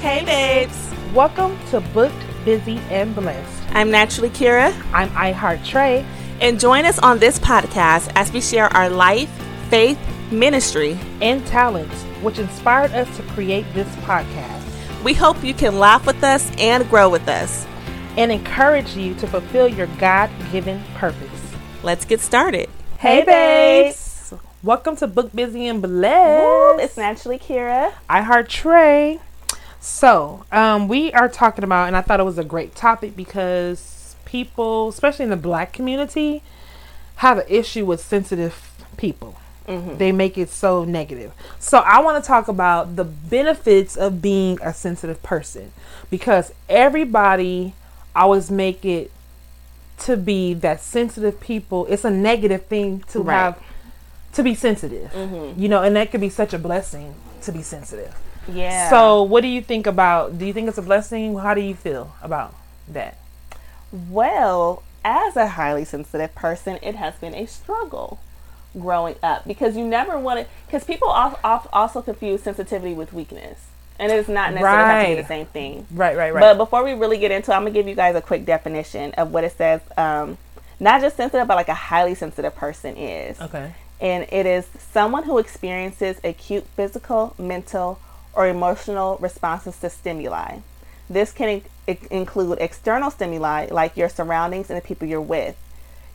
Hey, babes. Welcome to Booked, Busy, and Blessed. I'm Naturally Kira, I'm iHeart Trey. and join us on this podcast as we share our life, faith, ministry. and talents, which inspired us to create this podcast We hope you can laugh with us and grow with us. and encourage you to fulfill your God given purpose. Let's get started. Hey, babes. Welcome to Book Busy and Blessed. It's Naturally Kira. iHeart Trey. So, um, we are talking about, and I thought it was a great topic because people, especially in the black community, have an issue with sensitive people. They make it so negative. So, I want to talk about the benefits of being a sensitive person because everybody always make it to be that sensitive people. It's a negative thing to Right. have to be sensitive, you know, and that could be such a blessing to be sensitive. Yeah. So, what do you think about? Do you think it's a blessing? How do you feel about that? Well, as a highly sensitive person, it has been a struggle growing up because you never want to. Because people al- al- also confuse sensitivity with weakness, and it's not necessarily have to be Right. the same thing. Right, right, right. But before we really get into, it, I'm gonna give you guys a quick definition of what it says. Um, not just sensitive, but like a highly sensitive person is. okay. and it is someone who experiences acute physical, mental, or emotional responses to stimuli. This can i- include external stimuli like your surroundings and the people you're with,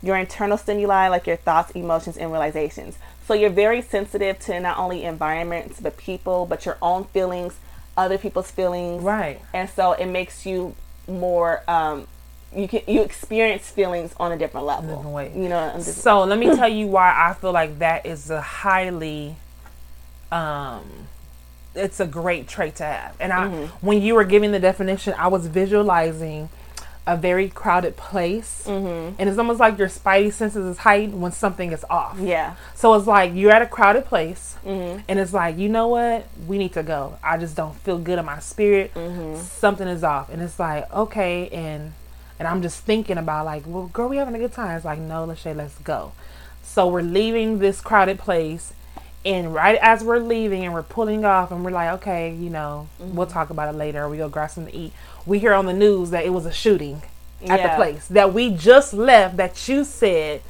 your internal stimuli like your thoughts, emotions, and realizations. So you're very sensitive to not only environments, but people, but your own feelings, other people's feelings. Right. And so it makes you more. Um, you can you experience feelings on a different level. Different way. You know, I'm So let me tell you why I feel like that is a highly, um, it's a great trait to have. And I, Mm-hmm. when you were giving the definition, I was visualizing a very crowded place, mm-hmm. and it's almost like your spidey senses is heightened when something is off. yeah. So it's like you're at a crowded place, Mm-hmm. and it's like, you know what? We need to go. I just don't feel good in my spirit. Mm-hmm. Something is off, and it's like, okay, and and I'm just thinking about like, well, girl, we having a good time. It's like, no, Lachey, let's go. So we're leaving this crowded place, and right as we're leaving and we're pulling off, and we're like, okay, you know, we'll mm-hmm. talk about it later. We go grab something to eat. We hear on the news that it was a shooting at Yeah. the place that we just left. That you said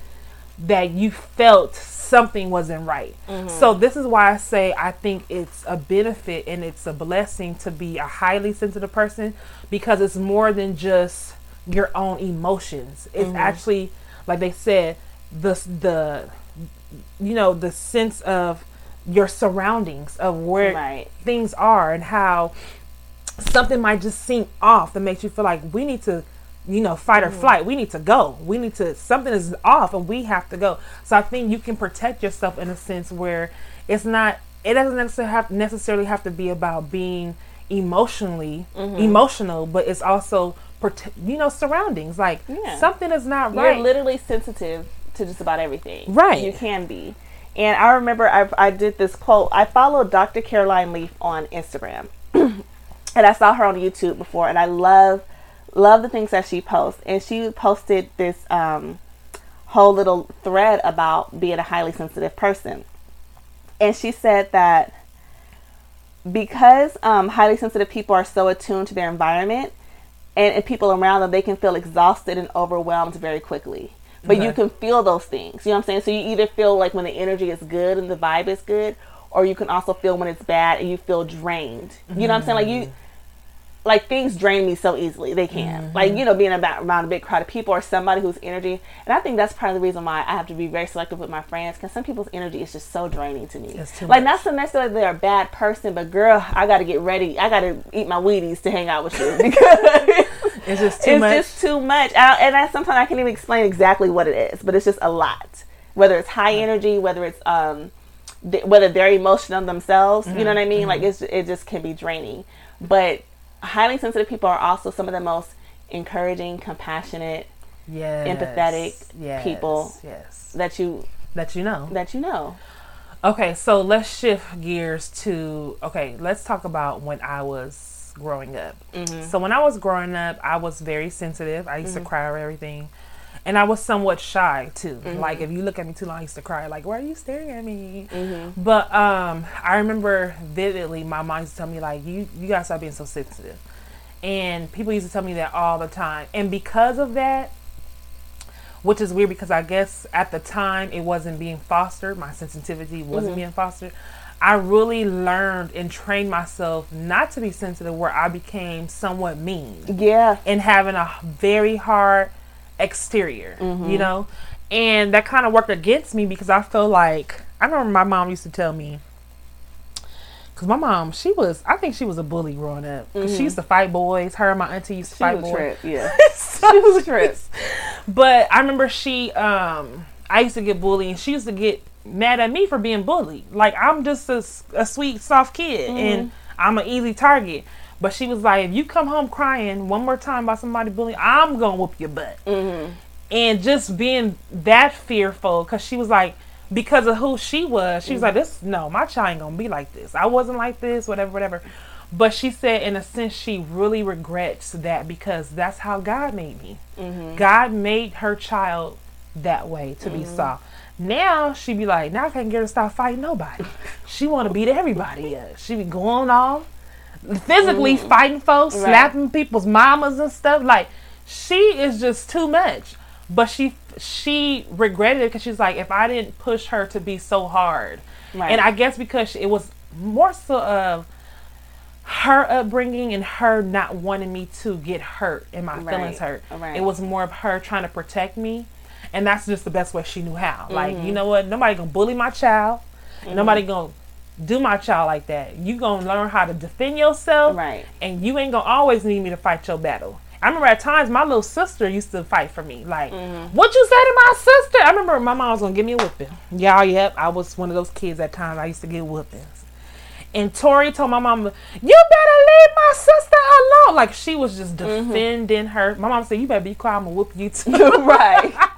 that you felt something wasn't right. Mm-hmm. So this is why I say I think it's a benefit and it's a blessing to be a highly sensitive person because it's more than just your own emotions. It's mm-hmm. actually like they said the the you know the sense of your surroundings of where Right. things are and how something might just seem off that makes you feel like we need to you know fight or mm. flight. We need to go. We need to something is off and we have to go. So i think you can protect yourself in a sense where it's not it doesn't necessarily have, necessarily have to be about being emotionally mm-hmm. emotional but it's also you know surroundings. Like Yeah. something is not You're right. literally sensitive to just about everything. Right. You can be. And I remember I, I did this quote. I followed Dr. Caroline Leaf on Instagram. and I saw her on YouTube before and I love love the things that she posts. And she posted this um, whole little thread about being a highly sensitive person. And she said that because um, highly sensitive people are so attuned to their environment and, and people around them, they can feel exhausted and overwhelmed very quickly. But you can feel those things. You know what I'm saying? So you either feel like when the energy is good and the vibe is good, or you can also feel when it's bad and you feel drained. You know what I'm saying? Like you, like things drain me so easily. They can. Mm-hmm. Like you know, being about around a big crowd of people or somebody whose energy. And I think that's part of the reason why I have to be very selective with my friends because some people's energy is just so draining to me. Like much. not so necessarily they're a bad person, but girl, I got to get ready. I got to eat my Wheaties to hang out with you because it's just too it's much just too much. I, and I sometimes I can't even explain exactly what it is, but it's just a lot. Whether it's high energy, whether it's um, th- whether they're emotional themselves, you know what I mean? Like it's it just can be draining. But highly sensitive people are also some of the most encouraging, compassionate yes, empathetic yes, people. yes that you that you know that you know. Okay, so let's shift gears to okay, let's talk about when I was growing up. So when I was growing up, I was very sensitive. I used to cry over everything. and I was somewhat shy too. Mm-hmm. Like if you look at me too long, I used to cry. Like, why are you staring at me? Mm-hmm. But um, I remember vividly, my mom used to tell me like, you you gotta stop being so sensitive. And people used to tell me that all the time. And because of that, which is weird because I guess at the time it wasn't being fostered, my sensitivity wasn't mm-hmm. being fostered. I really learned and trained myself not to be sensitive where I became somewhat mean. Yeah. And having a very hard exterior, mm-hmm. you know? And that kind of worked against me because I feel like I remember my mom used to tell me because my mom, she was, I think she was a bully growing up. Mm-hmm. she used to fight boys. Her and my auntie used to she fight boys. Trip, yeah. so she was a trip. But I remember she, um, I used to get bullied and she used to get mad at me for being bullied. Like, I'm just a, a sweet, soft kid mm-hmm. and I'm an easy target. But she was like, if you come home crying one more time about somebody bullying, I'm to whoop your butt. Mm-hmm. And just being that fearful, because she was like, because of who she was, she was like, "This no, my child ain't gonna be like this. I wasn't like this, whatever, whatever." But she said, in a sense, she really regrets that because that's how God made me. Mm-hmm. God made her child that way to mm-hmm. be soft. Now she be like, now I can't get her to stop fighting nobody. she want to beat everybody up. She be going off, physically mm-hmm. fighting folks, right. slapping people's mamas and stuff. Like she is just too much. But she she regretted it because she's like, if I didn't push her to be so hard, right. and I guess because it was more so of her upbringing and her not wanting me to get hurt and my right. feelings hurt. It was more of her trying to protect me, and that's just the best way she knew how. Mm-hmm. Like, you know what? Nobody gonna bully my child. Mm-hmm. Nobody gonna do my child like that. You gonna learn how to defend yourself, right? And you ain't gonna always need me to fight your battle. I remember at times my little sister used to fight for me. Like, mm-hmm. what you say to my sister? I remember my mom was gonna give me a whipping. Y'all, yep, I was one of those kids at times I used to get whippings. And Tori told my mom, "You better leave my sister alone." Like she was just mm-hmm. defending mm-hmm. her. My mom said, "You better be quiet. I'm gonna whoop you too." right.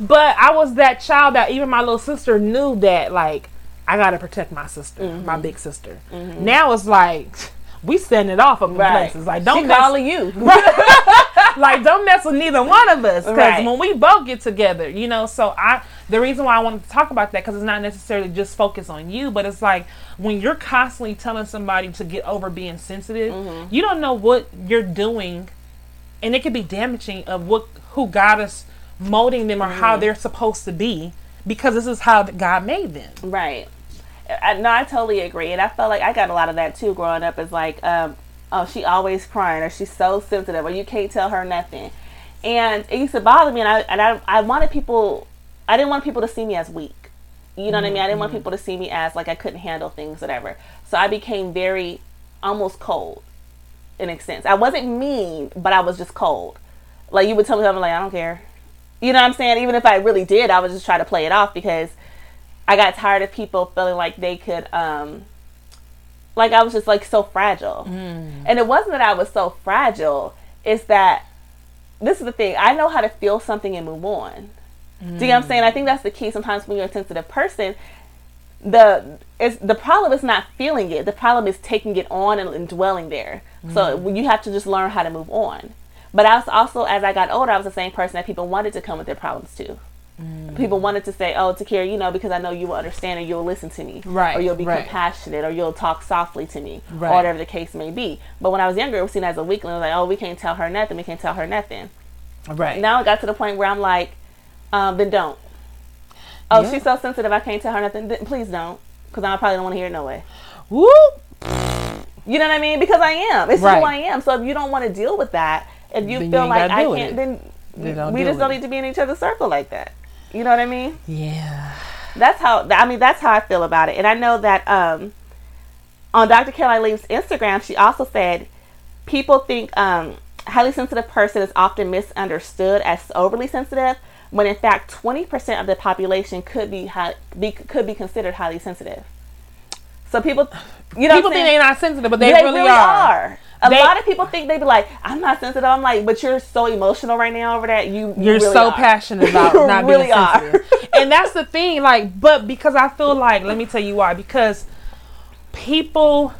but I was that child that even my little sister knew that like I gotta protect my sister, mm-hmm. my big sister. Mm-hmm. Now it's like we send it off of right. places. Like don't she mess, calling you. like don't mess with neither one of us because right. when we both get together, you know. So I the reason why I wanted to talk about that because it's not necessarily just focus on you, but it's like when you're constantly telling somebody to get over being sensitive, mm-hmm. you don't know what you're doing, and it could be damaging of what who God is molding them or mm-hmm. how they're supposed to be because this is how God made them. Right. I, no, I totally agree, and I felt like I got a lot of that too growing up. Is like, um, oh, she always crying, or she's so sensitive, or you can't tell her nothing, and it used to bother me. And I and I, I wanted people, I didn't want people to see me as weak. You know mm-hmm. what I mean? I didn't want mm-hmm. people to see me as like I couldn't handle things, whatever. So I became very, almost cold, in a sense. I wasn't mean, but I was just cold. Like you would tell me something like I don't care. You know what I'm saying? Even if I really did, I would just try to play it off because I got tired of people feeling like they could um like I was just like so fragile. Mm. And it wasn't that I was so fragile, it's that this is the thing. I know how to feel something and move on. Mm. Do you know what I'm saying? I think that's the key sometimes when you're a sensitive person, the it's the problem is not feeling it. The problem is taking it on and, and dwelling there. Mm. So you have to just learn how to move on. But I was also as I got older, I was the same person that people wanted to come with their problems to. Mm. People wanted to say, "Oh, Takira, you know, because I know you will understand and you'll listen to me, right? Or you'll be right. compassionate, or you'll talk softly to me, right. or whatever the case may be." But when I was younger, it was seen as a weakling. It was like, "Oh, we can't tell her nothing. We can't tell her nothing." Right. Now it got to the point where I'm like, um, "Then don't." Oh, yeah. she's so sensitive. I can't tell her nothing. Then please don't, because I probably don't want to hear it no way. Whoop. You know what I mean? Because I am. It's right. who I am. So if you don't want to deal with that, if you then feel you like I can't, it. then we just don't it. need to be in each other's circle like that. You know what I mean? Yeah. That's how I mean that's how I feel about it. And I know that um on Dr. Caroline Leaf's Instagram, she also said people think um highly sensitive person is often misunderstood as overly sensitive when in fact 20% of the population could be, high, be could be considered highly sensitive. So people, you know, people think they're not sensitive, but they, they really, really, are. are. A they, lot of people think they be like, "I'm not sensitive." I'm like, "But you're so emotional right now over that. You, you you're really so are. passionate about not really being sensitive." and that's the thing, like, but because I feel like, let me tell you why. Because people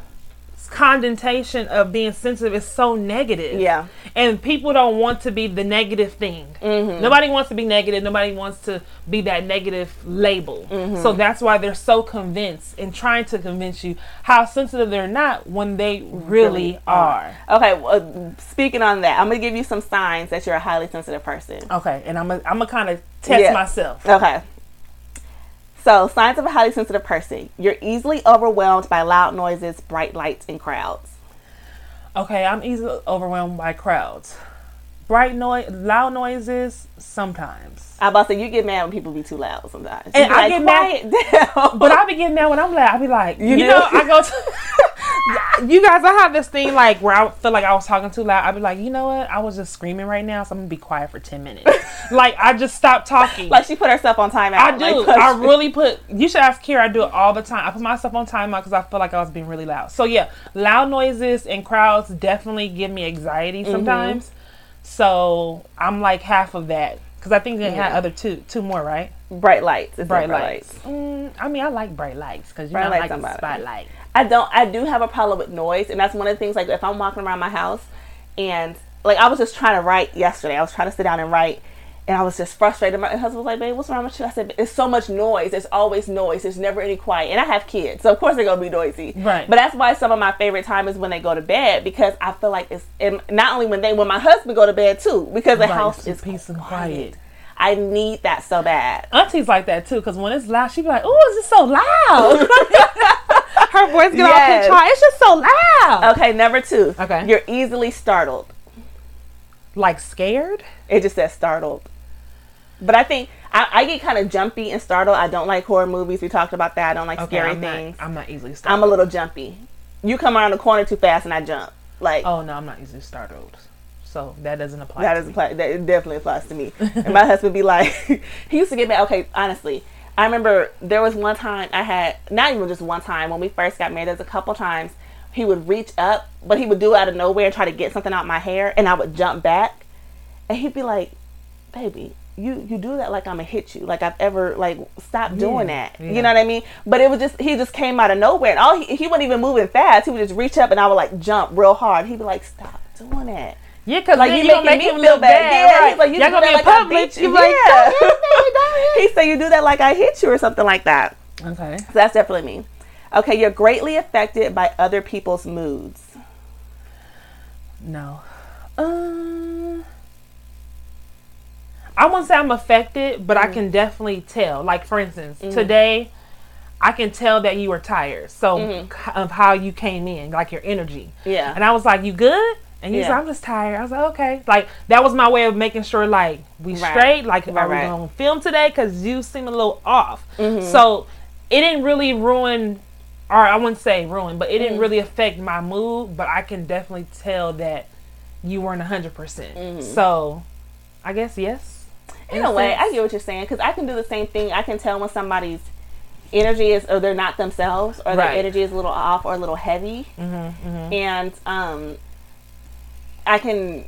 connotation of being sensitive is so negative. Yeah. And people don't want to be the negative thing. Mm-hmm. Nobody wants to be negative. Nobody wants to be that negative label. Mm-hmm. So that's why they're so convinced and trying to convince you how sensitive they're not when they really, are. Okay, well, speaking on that, I'm gonna give you some signs that you're a highly sensitive person. Okay, and I'm gonna I'm gonna kind of test Yeah. myself. Okay. So, signs of a highly sensitive person. You're easily overwhelmed by loud noises, bright lights, and crowds. Okay, I'm easily overwhelmed by crowds. Bright noise, loud noises, sometimes. I about to say you get mad when people be too loud sometimes. And You I like, get mad- down." But I be getting mad when I'm loud. I be like, you, You know, I go to. you guys, I have this thing like where I feel like I was talking too loud. I'd be like, you know what? I was just screaming right now, so I'm gonna be quiet for ten minutes. like I just stopped talking. like she put herself on timeout. I do. Like, I really put. You should ask Kira. I do it all the time. I put myself on timeout because I feel like I was being really loud. So yeah, loud noises and crowds definitely give me anxiety Mm-hmm. sometimes. So I'm like half of that because I think they had Yeah. other two, two more, right? bright lights. Bright bright lights. Mm, I mean, I like bright lights because you Bright know, lights like spotlight. I don't. I do have a problem with noise, and that's one of the things. Like if I'm walking around my house, and like I was just trying to write yesterday. I was trying to sit down and write, and I was just frustrated. My husband was like, "Babe, what's wrong with you?" I said, "It's so much noise. There's always noise. There's never any quiet." And I have kids, so of course they're gonna be noisy. Right. But that's why some of my favorite time is when they go to bed because I feel like it's and not only when they when my husband go to bed too because the Right, house is peace and quiet. quiet. I need that so bad. Auntie's like that too because when it's loud, she be like, "Oh, is it so loud?" Her voice get all Yes. pitch high. It's just so loud. Okay, number two. Okay. You're easily startled. Like scared. It just says startled. But I think I, I get kind of jumpy and startled. I don't like horror movies. We talked about that. I don't like Okay, scary I'm things. Not, I'm not easily startled. I'm a little jumpy. You come around the corner too fast and I jump. Like oh no, I'm not easily startled. So that doesn't apply. that doesn't apply. That definitely applies to me. and my husband be like, he used to get me. Okay, honestly, I remember there was one time I had not even just one time when we first got married. There's a couple times he would reach up, but he would do it out of nowhere and try to get something out my hair, and I would jump back, and he'd be like, "Baby." You, you do that like I'm gonna hit you like I've ever like stop doing Yeah, that yeah. you know what I mean but it was just he just came out of nowhere and all he, he wasn't even moving fast he would just reach up and I would like jump real hard he'd be like stop doing that Yeah, because like you making make me feel bad. bad. Yeah, right? like, you Y'all gonna be like public. you. Like, Yeah. don't hit me, don't he said you do that like I hit you or something like that. Okay. So that's definitely me. Okay, you're greatly affected by other people's moods. No. Um. I won't say I'm affected, but Mm-hmm. I can definitely tell. Like for instance, today, I can tell that you were tired. So Mm-hmm. of how you came in, like your energy. Yeah. And I was like, "You good?" And he's Yeah. like, "I'm just tired." I was like, "Okay." Like that was my way of making sure, like we Right. straight. Like, Right, are we right. gonna film today? Because you seem a little off. Mm-hmm. So it didn't really ruin, or I wouldn't say ruin, but it Mm-hmm. didn't really affect my mood. But I can definitely tell that you weren't hundred percent. So I guess yes. Mm-hmm. In a way. I get what you're saying because I can do the same thing. I can tell when somebody's energy is, or they're not themselves, or their energy is a little off or a little heavy. Mm-hmm, And um, I can.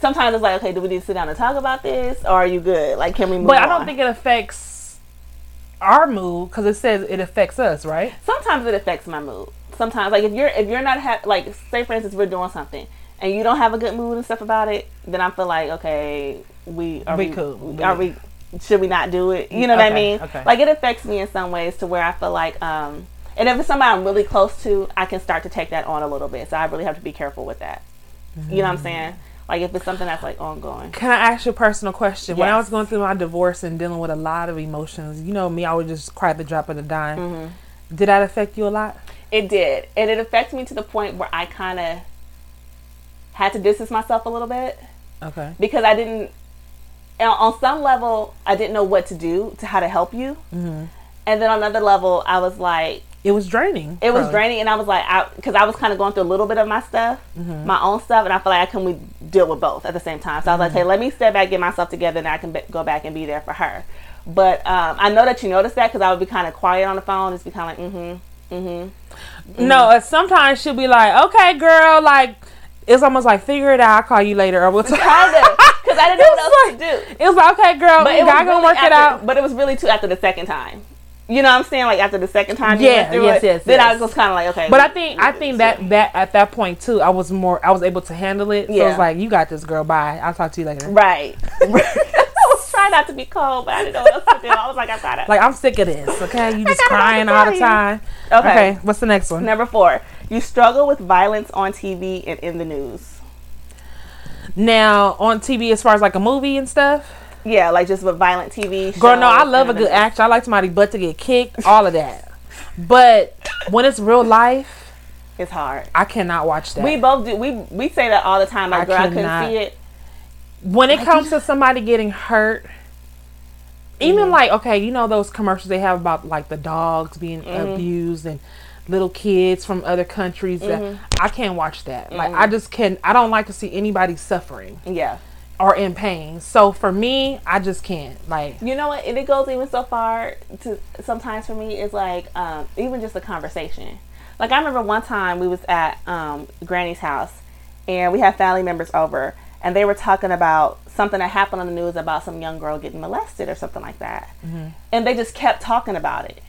Sometimes it's like, okay, do we need to sit down and talk about this, or are you good? Like, can we move? But I don't on? think it affects our mood because it says it affects us, right? sometimes it affects my mood. Sometimes, like if you're if you're not ha- like say for instance we're doing something and you don't have a good mood and stuff about it, then I feel like okay, we are We we, cool. are we should we not do it? You know what I mean? okay. Like it affects me in some ways to where I feel like um and if it's somebody I'm really close to, I can start to take that on a little bit. So I really have to be careful with that. You know what I'm saying? Like if it's something that's like ongoing. Can I ask you a personal question? When I was going through my divorce and dealing with a lot of emotions, you know me, I would just cry the drop of the dime. Mm-hmm. Did that affect you a lot? It did. And it affected me to the point where I kind of had to distance myself a little bit. Okay. because I didn't. and On some level, I didn't know what to do to how to help you, Mm-hmm. and then on another level, I was like, It was draining. it was probably. draining, and I was like, because I, was kind of going through a little bit of my stuff, Mm-hmm. my own stuff, and I feel like I can we deal with both at the same time. So I was like, Mm-hmm. hey, let me step back, get myself together, and I can be- go back and be there for her. But um, I know that you noticed that because I would be kind of quiet on the phone, just be kind of like, mm-hmm, mm-hmm. No, uh, sometimes she'll be like, "Okay, girl," like it's almost like figure it out. I'll call you later, or we'll talk. Because I didn't know what else to do. It was like, "Okay, girl, But we it was God gonna really work it out." But it was really too after the second time. You know what I'm saying? Like after the second time, you Yeah, yes, it, yes, then I yes. was kind of like, okay. But I think I think that that at that point too, I was more I was able to handle it. So Yeah. it's like you got this girl. Bye. I'll talk to you later. right. I was trying not to be cold, but I didn't know what else to do. I was like, I got it. Like I'm sick of this. Okay, you just crying all the time. Okay. Okay. What's the next one? Number four, you struggle with violence on TV and in the news. Now on TV, as far as like a movie and stuff. Yeah, like just with violent TV. Girl, no, I love a good action. I like somebody butt to get kicked, all of that. But when it's real life, It's hard. I cannot watch that. We both do. We we say that all the time. Like, I girl, I couldn't see it. when it comes to somebody getting hurt, even like okay, you know those commercials they have about like the dogs being mm-hmm. abused and little kids from other countries. that mm-hmm. I can't watch that. Like I mm-hmm. just can't. I don't like to see anybody suffering Yeah. Or in pain. So for me, I just can't. Like You know what? And it goes even so far to sometimes for me it's like um, even just a conversation. Like I remember one time we was at um, Granny's house and we had family members over and they were talking about something that happened on the news about some young girl getting molested or something like that. And they just kept talking about it.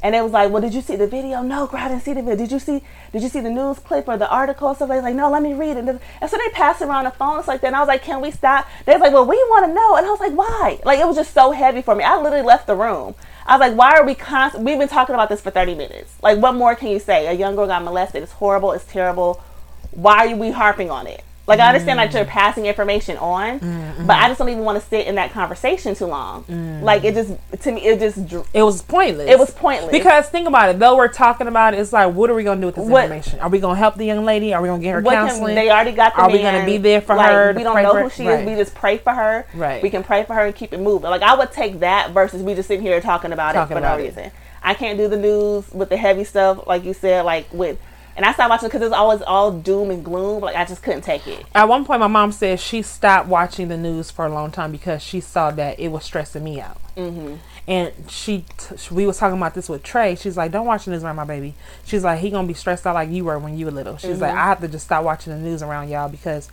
And it was like, well, did you see the video? No, girl, I didn't see the video. Did you see? Did you see the news clip or the article? So they was like, no, let me read it. And so they passed around the phones like that. And I was like, can we stop? They was like, well, we want to know. And I was like, why? Like it was just so heavy for me. I literally left the room. I was like, why are we constant? We've been talking about this for thirty minutes. Like, what more can you say? A young girl got molested. It's horrible. It's terrible. Why are we harping on it? Like I understand that you're passing information on, mm-hmm. but I just don't even want to sit in that conversation too long. Mm. Like it just to me it just it was pointless. it was pointless. Because think about it, though we're talking about it, it's like, what are we gonna do with this What- information? Are we gonna help the young lady? Are we gonna get her What can- counseling? they already got the Are we gonna be there for Like, her? We don't know who she right. is. We just pray for her. Right. We can pray for her and keep it moving. Like I would take that versus we just sitting here talking about Talking it for about no it. reason. I can't do the news with the heavy stuff like you said. Like with, and I stopped watching because it was always all doom and gloom. Like I just couldn't take it. At one point, my mom said she stopped watching the news for a long time because she saw that it was stressing me out. Mm-hmm. And she, t- we was talking about this with Trey. She's like, "Don't watch the news around my baby." She's like, "He gonna be stressed out like you were when you were little." She's like, "I have to just stop watching the news around y'all because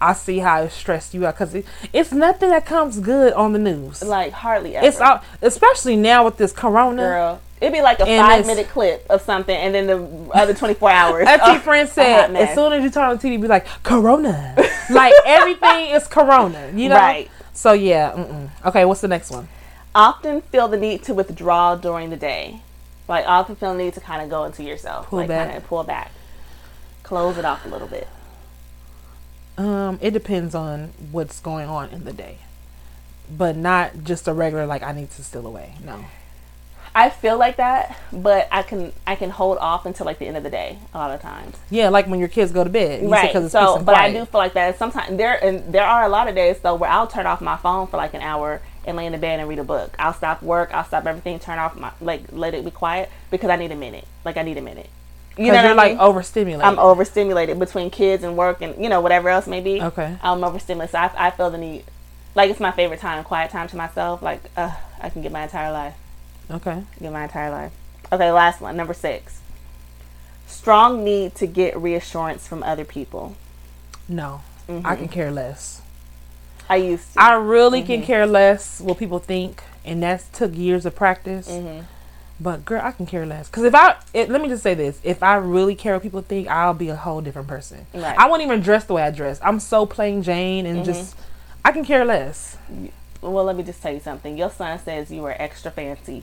I see how it stressed you out because it, it's nothing that comes good on the news. Like hardly ever. it's all, especially now with this Corona." girl. It'd be like a And five minute clip of something, and then the other twenty four hours. Oh, T friend said, as soon as you turn on the TV, be like, Corona. like, everything is Corona, you know? Right. So, yeah. Mm-mm. Okay, what's the next one? often feel the need to withdraw during the day. Like often feel the need to kind of go into yourself, Pull like back. kind of pull back, close it off a little bit. Um, It depends on what's going on in the day. But not just a regular, like, I need to steal away. No. I feel like that, but I can I can hold off until like the end of the day a lot of times. Yeah, like when your kids go to bed. Said right. So, but I do feel like that sometimes there and there are a lot of days though where I'll turn off my phone for like an hour and lay in the bed and read a book. I'll stop work. I'll stop everything. Turn off my like let it be quiet because I need a minute. Like I need a minute. You know you're like mean? overstimulated. I'm overstimulated between kids and work and you know whatever else may be. Okay. I'm overstimulated, so I, I feel the need. Like it's my favorite time, quiet time to myself. Like uh, I can get my entire life, okay. get my entire life. Okay, last one, number six. Strong need to get reassurance from other people. No. I Mm-hmm. can care less. I used to. I really Mm-hmm. can care less what people think, and that took years of practice. Mm-hmm. But girl, I can care less. Cause if I, it, let me just say this: if I really care what people think, I'll be a whole different person. Right. I won't even dress the way I dress. I'm so plain Jane, and just, I can care less. well, let me just tell you something. Your son says you are extra fancy,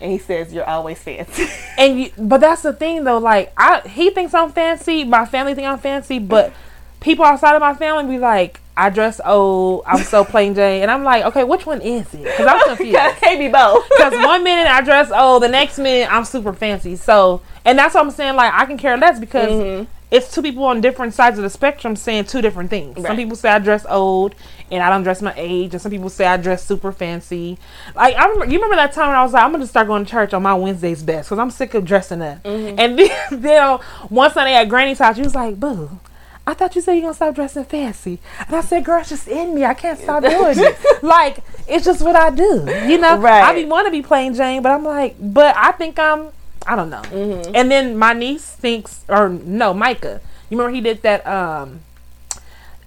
and he says you're always fancy. And you, but that's the thing though. Like I, he thinks I'm fancy. My family think I'm fancy, but people outside of my family be like, I dress old. I'm so plain Jane, and I'm like, okay, which one is it? Cause I'm confused. can't be both. Because one minute I dress old, the next minute I'm super fancy. So, and that's what I'm saying. Like, I can care less because Mm-hmm. It's two people on different sides of the spectrum saying two different things. Some people say I dress old and I don't dress my age, and some people say I dress super fancy. Like, I remember, you remember that time when I was like, I'm gonna start going to church on my Wednesdays best because I'm sick of dressing up. Mm-hmm. And then, then uh, one Sunday at Granny's house, she was like, "Boo." I thought you said you're gonna stop dressing fancy. And I said, girl, it's just in me. I can't stop doing it. like, it's just what I do. You know? Right. I be want to be plain Jane, but I'm like, but I think I'm, I don't know. Mm-hmm. And then my niece thinks, or no, Micah. You remember he did that, um,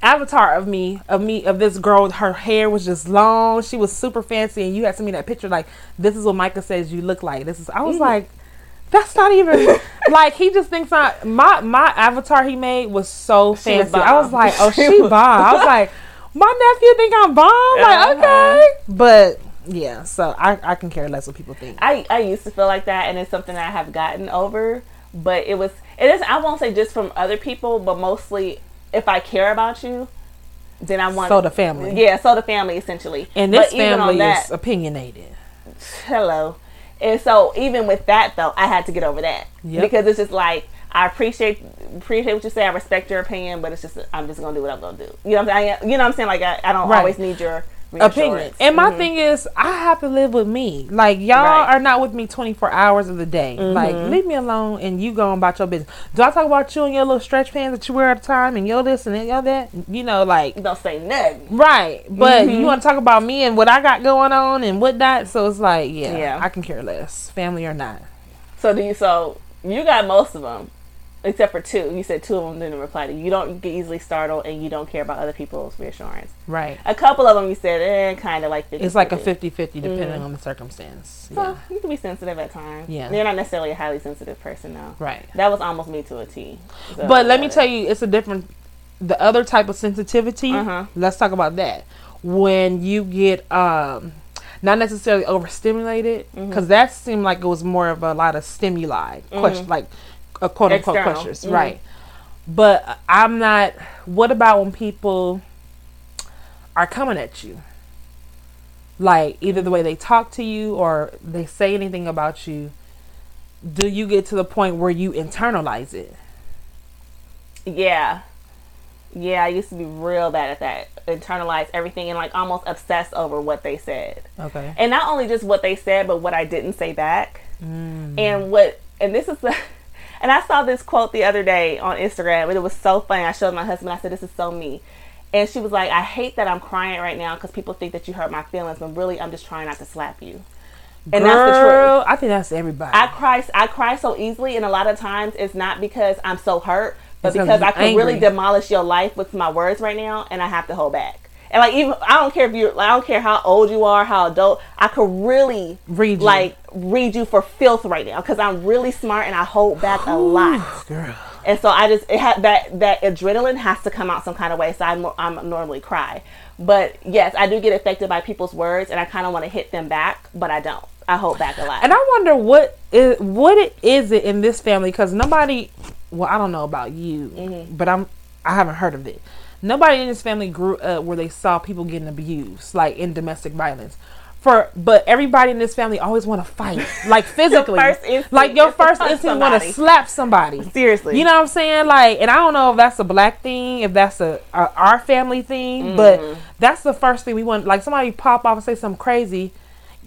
avatar of me, of me, of this girl. Her hair was just long. She was super fancy, and you had to me that picture. Like, this is what Micah says you look like. This is. I was Mm. like, that's not even like he just thinks I my my avatar he made was so She fancy. I was like, oh, She she bomb. I was like, my nephew think I'm bomb. Like, Uh-huh. okay, but yeah. So I I can care less what people think. I, I used to feel like that and it's something I have gotten over. But it was it is I won't say just from other people, but mostly if I care about you, then I want So the family. Yeah, so the family essentially. And this But even on family that- is opinionated. hello. And so even with that though, I had to get over that Yep. because it's just like I appreciate appreciate what you say. I respect your opinion, but it's just I'm just gonna do what I'm gonna do. You know what I'm saying? You know what I'm saying? Like I, I don't Right. always need your opinion. And my Mhm. thing is, I have to live with me. Like y'all Right. are not with me twenty four hours of the day. Like Mhm. leave me alone and you go on about your business. Do I talk about you and your little stretch pants that you wear at the time and your this and your that? You know, like don't say nothing. right. But Mhm. you want to talk about me and what I got going on and what not? So it's like, yeah, Yeah. I can care less, family or not. So do you? So you got most of them, except for two. You said two of them didn't reply to you. You don't get easily startled, and you don't care about other people's reassurance. Right. A couple of them you said, eh, kind of like 50 It's like a 50-50 depending on the circumstance. So Yeah. you can be sensitive at times. Yeah. you're not necessarily a highly sensitive person, though. Right. That was almost me to a T. So, But let me uh, tell you, it's a different. The other type of sensitivity. Uh-huh. Let's talk about that. When you get um, not necessarily overstimulated, Mm-hmm. because that seemed like it was more of a lot of stimuli, question, like a quote unquote External. questions, Mhm. right? But I'm not. What about when people are coming at you? Like either the way they talk to you or they say anything about you. Do you get to the point where you internalize it? Yeah. Yeah, I used to be real bad at that. Internalize everything and like almost obsess over what they said. Okay. and not only just what they said but what i didn't say back Mm. and what and this is the and i saw this quote the other day on instagram and it was so funny. I showed my husband i said this is so me. And she was like i hate that i'm crying right now because people think that you hurt my feelings but really i'm just trying not to slap you. And that's the truth. Girl, I think that's everybody. I cry I cry so easily and a lot of times it's not because I'm so hurt, but It's 'cause because I could really demolish your life with my words right now and I have to hold back. And like even I don't care if you like, I don't care how old you are, how adult, I could really Read you. like read you for filth right now because I'm really smart and I hold back a lot. Girl. And so I just it had that that adrenaline has to come out some kind of way. So I am I'm normally cry, but yes, I do get affected by people's words, and I kind of want to hit them back, but I don't. I hold back a lot. And I wonder what is what it is it in this family because nobody. Well, I don't know about you, Mm-hmm. but I'm I haven't heard of it. Nobody in this family grew up where they saw people getting abused, like in domestic violence. For but everybody in this family always want to fight, like physically. instinct like your first instinct want to slap somebody. Seriously, You know what I'm saying? Like, and I don't know if that's a black thing, if that's a, a our family thing, Mm-hmm. but that's the first thing we want. Like somebody pop off and say something crazy,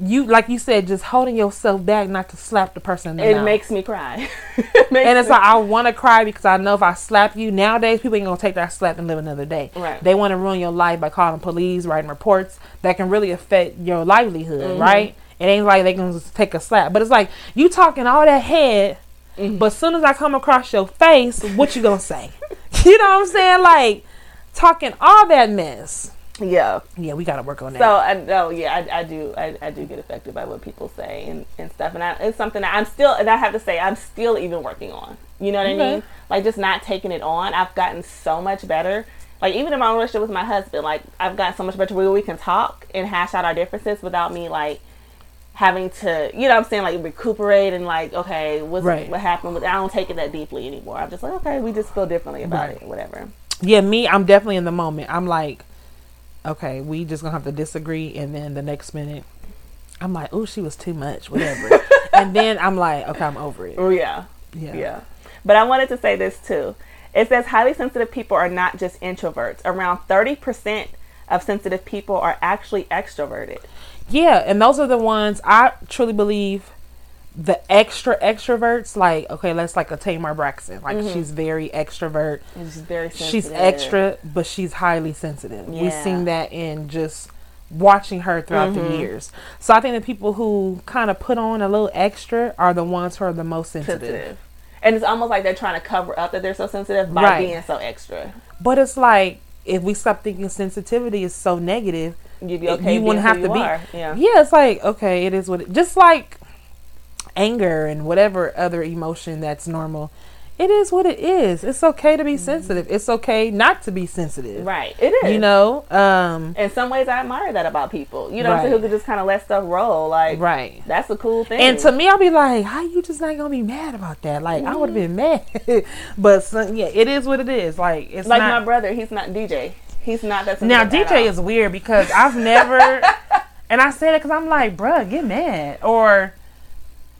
you like you said, just holding yourself back not to slap the person. It mouth. makes me cry. It makes and it's me- like I want to cry because I know if I slap you nowadays, people ain't gonna take that slap and live another day. Right. They want to ruin your life by calling police, writing reports that can really affect your livelihood. Mm-hmm. Right? It ain't like they can just take a slap, but it's like you talking all that head, Mm-hmm. but as soon as I come across your face, what you gonna say? you know what I'm saying? Like talking all that mess. Yeah. Yeah, we gotta work on that. So I know, yeah, I, I do, I, I do get affected by what people say and, and stuff, and I, it's something that I'm still, and I have to say, I'm still even working on. You know what I mean? Like just not taking it on. I've gotten so much better. Like even in my relationship with my husband, like I've gotten so much better where we can talk and hash out our differences without me like having to, you know, what I'm saying like recuperate and like, okay, what's, Right. what happened? With, I don't take it that deeply anymore. I'm just like, okay, we just feel differently about Right. it, whatever. yeah, me, I'm definitely in the moment. I'm like, okay, we just gonna have to disagree, and then the next minute, I'm like, oh, she was too much, whatever. and then I'm like, okay, I'm over it. Oh yeah. Yeah. Yeah. But I wanted to say this too. It says highly sensitive people are not just introverts. Around 30% of sensitive people are actually extroverted. Yeah, and those are the ones I truly believe the extra extroverts, like, okay, let's like a Tamar Braxton. Like, Mm-hmm. she's very extrovert. She's very sensitive. She's extra, but she's highly sensitive. We've seen that in just watching her throughout Mm-hmm. the years. So I think the people who kind of put on a little extra are the ones who are the most sensitive. sensitive. And it's almost like they're trying to cover up that they're so sensitive by Right. being so extra. But it's like if we stop thinking sensitivity is so negative, You'd be okay. you wouldn't have to be. are. Yeah. Yeah, it's like okay, it is what it. Just like anger and whatever other emotion that's normal, it is what it is. It's okay to be sensitive. It's okay not to be sensitive. Right. It is. You know. Um. In some ways, I admire that about people. You know, Right. saying, who could just kind of let stuff roll. Like, Right. that's a cool thing. And to me, I'll be like, "How you just not gonna be mad about that?" Like I would have been mad, but some, yeah, it is what it is. Like it's like not. my brother, he's not DJ. He's not that. Now DJ all. is weird because I've never, and I say that because I'm like, bruh, get mad or,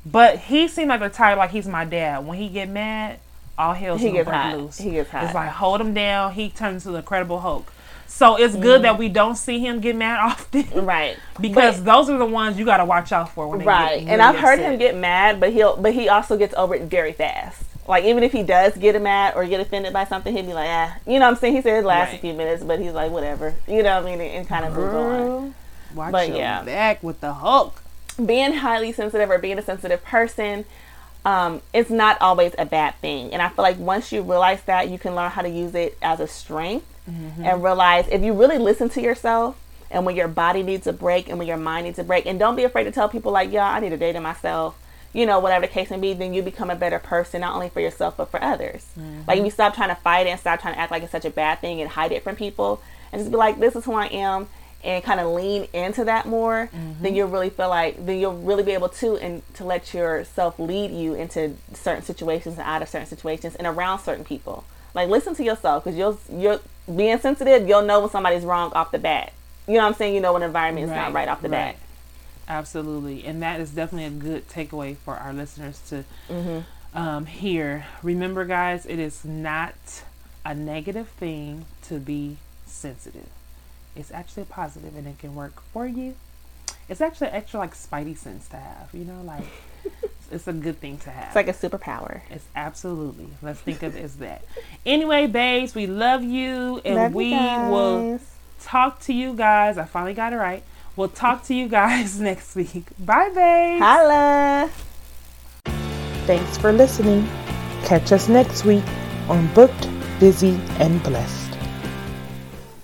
but he seemed like the type like he's my dad. When he get mad, all hell's He gets hot. loose. He gets hot. It's like hold him down. He turns into the Incredible Hulk. So it's good Mm. that we don't see him get mad often right. because those are the ones you got to watch out for when they Right. get and I've heard him get mad, but he'll but he also gets over it very fast. Like even if he does get mad or get offended by something, he'll be like, ah, you know what I'm saying? He said it lasts a few minutes, but he's like, whatever. You know what I mean? And, kind of moves on. Watch But your yeah. back with the Hulk. Being highly sensitive or being a sensitive person, um, it's not always a bad thing. And I feel like once you realize that, you can learn how to use it as a strength Mm-hmm. and realize if you really listen to yourself and when your body needs a break and when your mind needs a break, and don't be afraid to tell people like, yeah, I need a day to myself. You know, whatever the case may be, then you become a better person, not only for yourself but for others. Like if you stop trying to fight it and stop trying to act like it's such a bad thing and hide it from people, and just be like, this is who I am, and kind of lean into that more, then you'll really feel like then you'll really be able to and to let yourself lead you into certain situations and out of certain situations and around certain people. Like listen to yourself because you'll you're being sensitive. You'll know when somebody's wrong off the bat. You know what I'm saying? You know when environment is not right off the bat. Absolutely. And that is definitely a good takeaway for our listeners to Mm-hmm. um, hear. Remember, guys, it is not a negative thing to be sensitive. It's actually positive and it can work for you. It's actually extra like spidey sense to have, you know, like it's a good thing to have. It's like a superpower. It's absolutely. Let's think of it as that. Anyway, babes, we love you and Love you we will talk to you guys. I finally got it right. We'll talk to you guys next week. Bye, babes. Holla. Thanks for listening. Catch us next week on Booked, Busy, and Blessed.